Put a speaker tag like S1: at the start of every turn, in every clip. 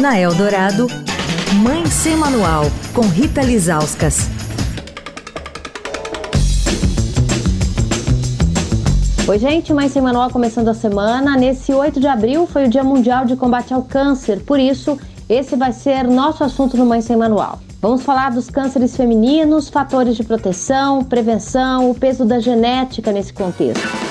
S1: Na Eldorado, Mãe Sem Manual, com Rita Lizauskas.
S2: Oi, gente, Mãe Sem Manual começando a semana. Nesse 8 de abril foi o Dia Mundial de Combate ao Câncer, por isso, esse vai ser nosso assunto no Mãe Sem Manual. Vamos falar dos cânceres femininos, fatores de proteção, prevenção, o peso da genética nesse contexto.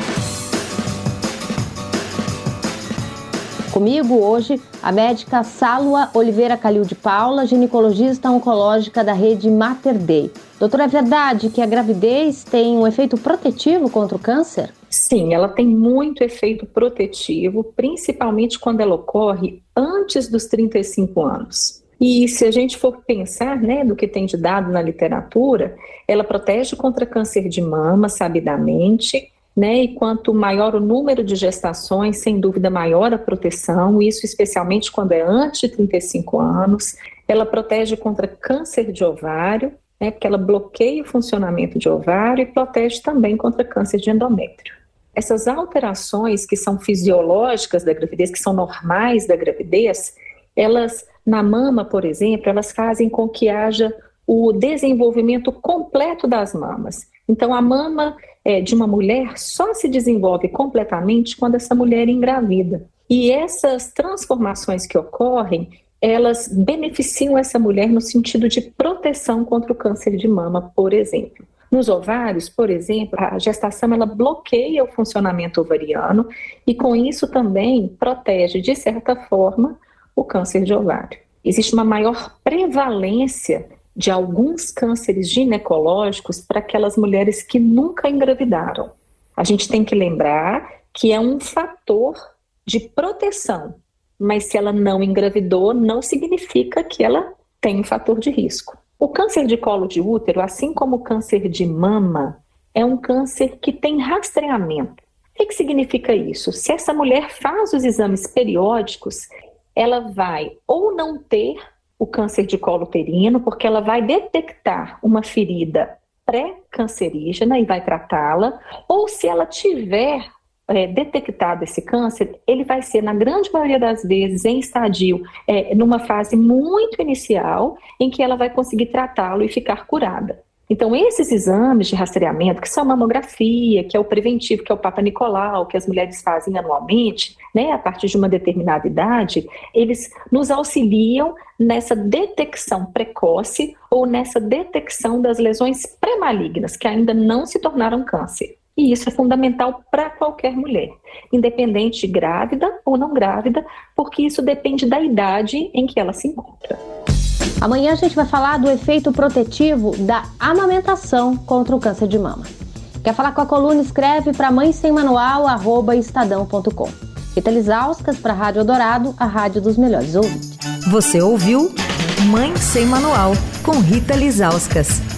S2: Comigo hoje a médica Sálua Oliveira Calil de Paula, ginecologista oncológica da rede Mater Dei. Doutora, é verdade que a gravidez tem um efeito protetivo contra o câncer?
S3: Sim, ela tem muito efeito protetivo, principalmente quando ela ocorre antes dos 35 anos. E se a gente for pensar, né, do que tem de dado na literatura, ela protege contra câncer de mama, sabidamente, né? E quanto maior o número de gestações, sem dúvida maior a proteção, isso especialmente quando é antes de 35 anos. Ela protege contra câncer de ovário, né? Porque ela bloqueia o funcionamento de ovário e protege também contra câncer de endométrio. Essas alterações que são fisiológicas da gravidez, que são normais da gravidez, elas na mama, por exemplo, elas fazem com que haja o desenvolvimento completo das mamas. Então, a mama é, de uma mulher só se desenvolve completamente quando essa mulher engravida. E essas transformações que ocorrem, elas beneficiam essa mulher no sentido de proteção contra o câncer de mama, por exemplo. Nos ovários, por exemplo, a gestação ela bloqueia o funcionamento ovariano e com isso também protege de certa forma o câncer de ovário. Existe uma maior prevalência de alguns cânceres ginecológicos para aquelas mulheres que nunca engravidaram. A gente tem que lembrar que é um fator de proteção, mas se ela não engravidou, não significa que ela tem um fator de risco. O câncer de colo de útero, assim como o câncer de mama, é um câncer que tem rastreamento. O que, que significa isso? Se essa mulher faz os exames periódicos, ela vai ou não ter o câncer de colo uterino, porque ela vai detectar uma ferida pré-cancerígena e vai tratá-la, ou se ela tiver é, detectado esse câncer, ele vai ser, na grande maioria das vezes, em estadio, é, numa fase muito inicial, em que ela vai conseguir tratá-lo e ficar curada. Então, esses exames de rastreamento, que são a mamografia, que é o preventivo, que é o Papa Nicolau, que as mulheres fazem anualmente, né, a partir de uma determinada idade, eles nos auxiliam nessa detecção precoce ou nessa detecção das lesões pré-malignas, que ainda não se tornaram câncer. E isso é fundamental para qualquer mulher, independente grávida ou não grávida, porque isso depende da idade em que ela se encontra.
S2: Amanhã a gente vai falar do efeito protetivo da amamentação contra o câncer de mama. Quer falar com a coluna? Escreve para mãe sem manual, arroba estadão.com. Para a Rádio Dourado, a rádio dos melhores ouvintes.
S1: Você ouviu Mãe Sem Manual, com Rita Lisauskas.